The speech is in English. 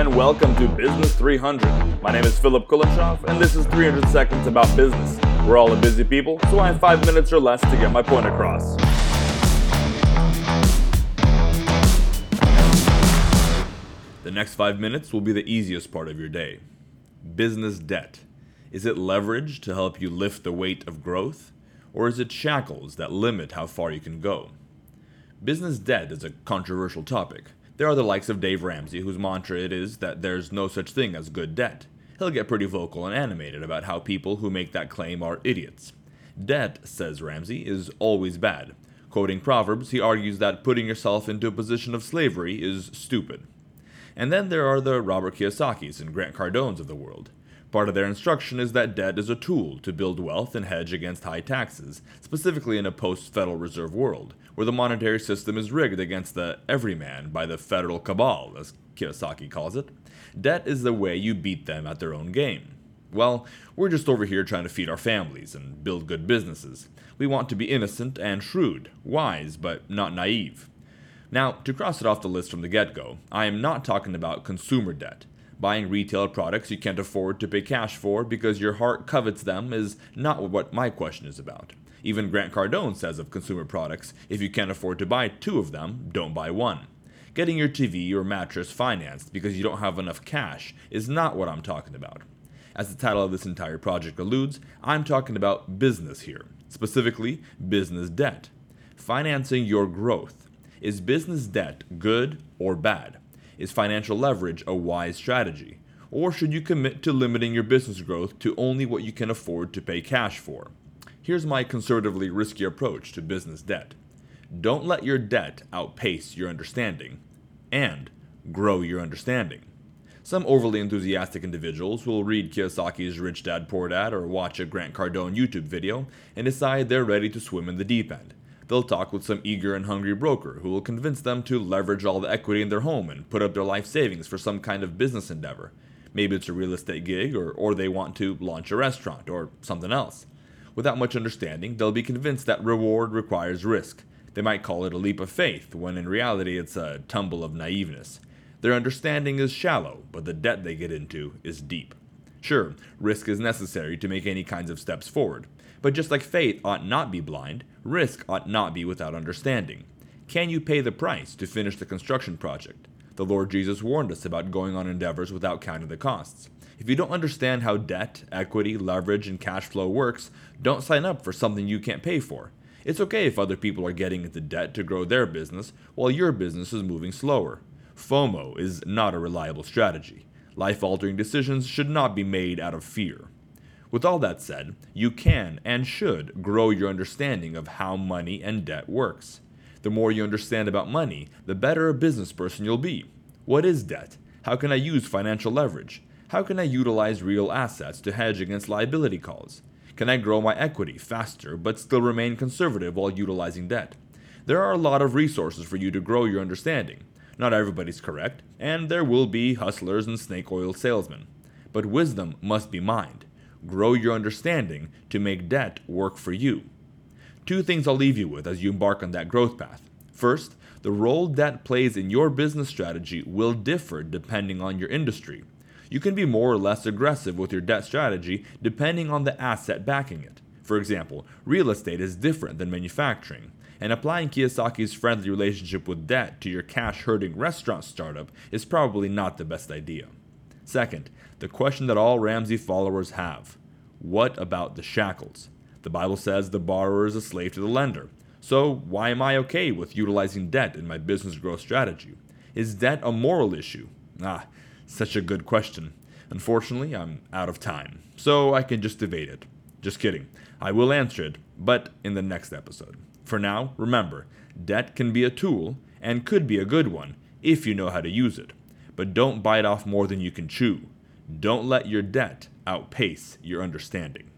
and welcome to Business 300. My name is Philip Kulishov, and this is 300 Seconds About Business. We're all a busy people, so I have five minutes or less to get my point across. The next five minutes will be the easiest part of your day. Business debt. Is it leverage to help you lift the weight of growth? Or is it shackles that limit how far you can go? Business debt is a controversial topic. There are the likes of Dave Ramsey, whose mantra it is that there's no such thing as good debt. He'll get pretty vocal and animated about how people who make that claim are idiots. Debt, says Ramsey, is always bad. Quoting Proverbs, he argues that putting yourself into a position of slavery is stupid. And then there are the Robert Kiyosaki's and Grant Cardones of the world. Part of their instruction is that debt is a tool to build wealth and hedge against high taxes, specifically in a post Federal Reserve world, where the monetary system is rigged against the everyman by the federal cabal, as Kiyosaki calls it. Debt is the way you beat them at their own game. Well, we're just over here trying to feed our families and build good businesses. We want to be innocent and shrewd, wise, but not naive. Now, to cross it off the list from the get go, I am not talking about consumer debt. Buying retail products you can't afford to pay cash for because your heart covets them is not what my question is about. Even Grant Cardone says of consumer products if you can't afford to buy two of them, don't buy one. Getting your TV or mattress financed because you don't have enough cash is not what I'm talking about. As the title of this entire project alludes, I'm talking about business here, specifically business debt. Financing your growth. Is business debt good or bad? Is financial leverage a wise strategy? Or should you commit to limiting your business growth to only what you can afford to pay cash for? Here's my conservatively risky approach to business debt don't let your debt outpace your understanding, and grow your understanding. Some overly enthusiastic individuals will read Kiyosaki's Rich Dad Poor Dad or watch a Grant Cardone YouTube video and decide they're ready to swim in the deep end they'll talk with some eager and hungry broker who will convince them to leverage all the equity in their home and put up their life savings for some kind of business endeavor. Maybe it's a real estate gig, or, or they want to launch a restaurant, or something else. Without much understanding, they'll be convinced that reward requires risk. They might call it a leap of faith, when in reality it's a tumble of naiveness. Their understanding is shallow, but the debt they get into is deep. Sure, risk is necessary to make any kinds of steps forward, but just like faith ought not be blind, risk ought not be without understanding. Can you pay the price to finish the construction project? The Lord Jesus warned us about going on endeavors without counting the costs. If you don't understand how debt, equity, leverage, and cash flow works, don't sign up for something you can't pay for. It's okay if other people are getting into debt to grow their business while your business is moving slower. FOMO is not a reliable strategy. Life altering decisions should not be made out of fear. With all that said, you can and should grow your understanding of how money and debt works. The more you understand about money, the better a business person you'll be. What is debt? How can I use financial leverage? How can I utilize real assets to hedge against liability calls? Can I grow my equity faster but still remain conservative while utilizing debt? There are a lot of resources for you to grow your understanding. Not everybody's correct, and there will be hustlers and snake oil salesmen. But wisdom must be mined grow your understanding to make debt work for you. Two things I'll leave you with as you embark on that growth path. First, the role debt plays in your business strategy will differ depending on your industry. You can be more or less aggressive with your debt strategy depending on the asset backing it. For example, real estate is different than manufacturing, and applying Kiyosaki's friendly relationship with debt to your cash hurting restaurant startup is probably not the best idea. Second, the question that all Ramsey followers have What about the shackles? The Bible says the borrower is a slave to the lender. So, why am I okay with utilizing debt in my business growth strategy? Is debt a moral issue? Ah, such a good question. Unfortunately, I'm out of time, so I can just evade it. Just kidding. I will answer it, but in the next episode. For now, remember debt can be a tool, and could be a good one, if you know how to use it but don't bite off more than you can chew. Don't let your debt outpace your understanding.